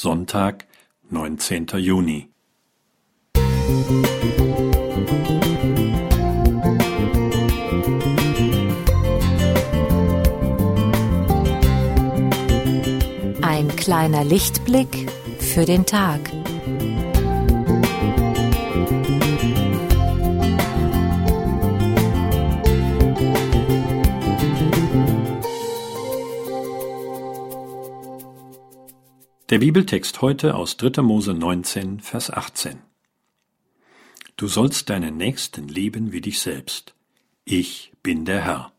Sonntag, 19. Juni. Ein kleiner Lichtblick für den Tag. Der Bibeltext heute aus 3. Mose 19, Vers 18. Du sollst deinen Nächsten lieben wie dich selbst. Ich bin der Herr.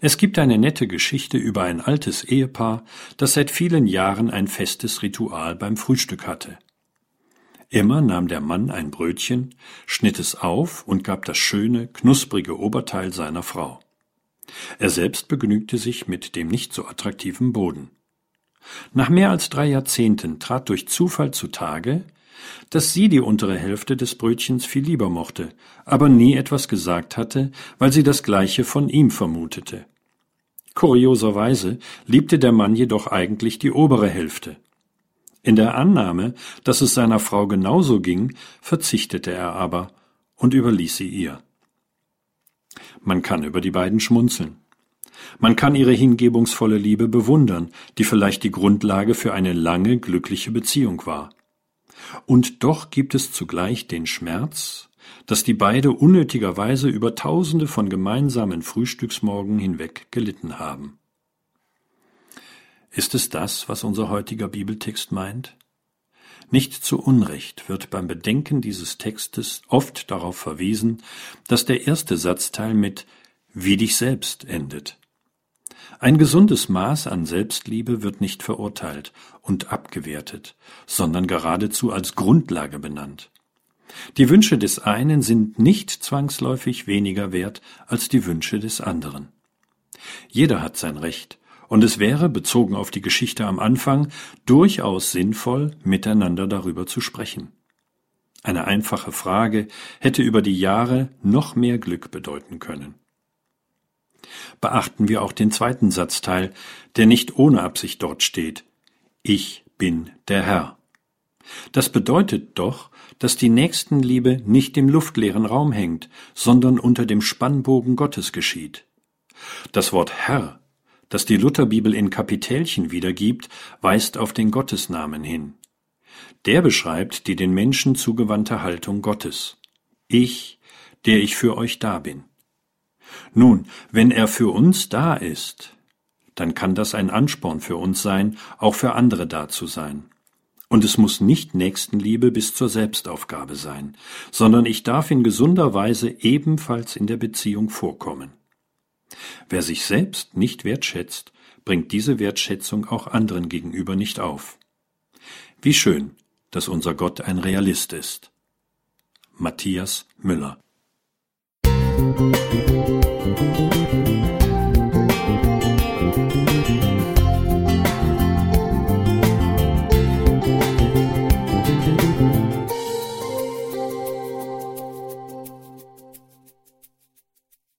Es gibt eine nette Geschichte über ein altes Ehepaar, das seit vielen Jahren ein festes Ritual beim Frühstück hatte. Immer nahm der Mann ein Brötchen, schnitt es auf und gab das schöne, knusprige Oberteil seiner Frau. Er selbst begnügte sich mit dem nicht so attraktiven Boden. Nach mehr als drei Jahrzehnten trat durch Zufall zutage, dass sie die untere Hälfte des Brötchens viel lieber mochte, aber nie etwas gesagt hatte, weil sie das gleiche von ihm vermutete. Kurioserweise liebte der Mann jedoch eigentlich die obere Hälfte. In der Annahme, dass es seiner Frau genauso ging, verzichtete er aber und überließ sie ihr. Man kann über die beiden schmunzeln. Man kann ihre hingebungsvolle Liebe bewundern, die vielleicht die Grundlage für eine lange, glückliche Beziehung war. Und doch gibt es zugleich den Schmerz, dass die beide unnötigerweise über tausende von gemeinsamen Frühstücksmorgen hinweg gelitten haben. Ist es das, was unser heutiger Bibeltext meint? Nicht zu Unrecht wird beim Bedenken dieses Textes oft darauf verwiesen, dass der erste Satzteil mit wie dich selbst endet. Ein gesundes Maß an Selbstliebe wird nicht verurteilt und abgewertet, sondern geradezu als Grundlage benannt. Die Wünsche des einen sind nicht zwangsläufig weniger wert als die Wünsche des anderen. Jeder hat sein Recht, und es wäre, bezogen auf die Geschichte am Anfang, durchaus sinnvoll, miteinander darüber zu sprechen. Eine einfache Frage hätte über die Jahre noch mehr Glück bedeuten können beachten wir auch den zweiten Satzteil, der nicht ohne Absicht dort steht. Ich bin der Herr. Das bedeutet doch, dass die Nächstenliebe nicht im luftleeren Raum hängt, sondern unter dem Spannbogen Gottes geschieht. Das Wort Herr, das die Lutherbibel in Kapitälchen wiedergibt, weist auf den Gottesnamen hin. Der beschreibt die den Menschen zugewandte Haltung Gottes. Ich, der ich für euch da bin. Nun, wenn er für uns da ist, dann kann das ein Ansporn für uns sein, auch für andere da zu sein. Und es muss nicht Nächstenliebe bis zur Selbstaufgabe sein, sondern ich darf in gesunder Weise ebenfalls in der Beziehung vorkommen. Wer sich selbst nicht wertschätzt, bringt diese Wertschätzung auch anderen gegenüber nicht auf. Wie schön, dass unser Gott ein Realist ist. Matthias Müller Musik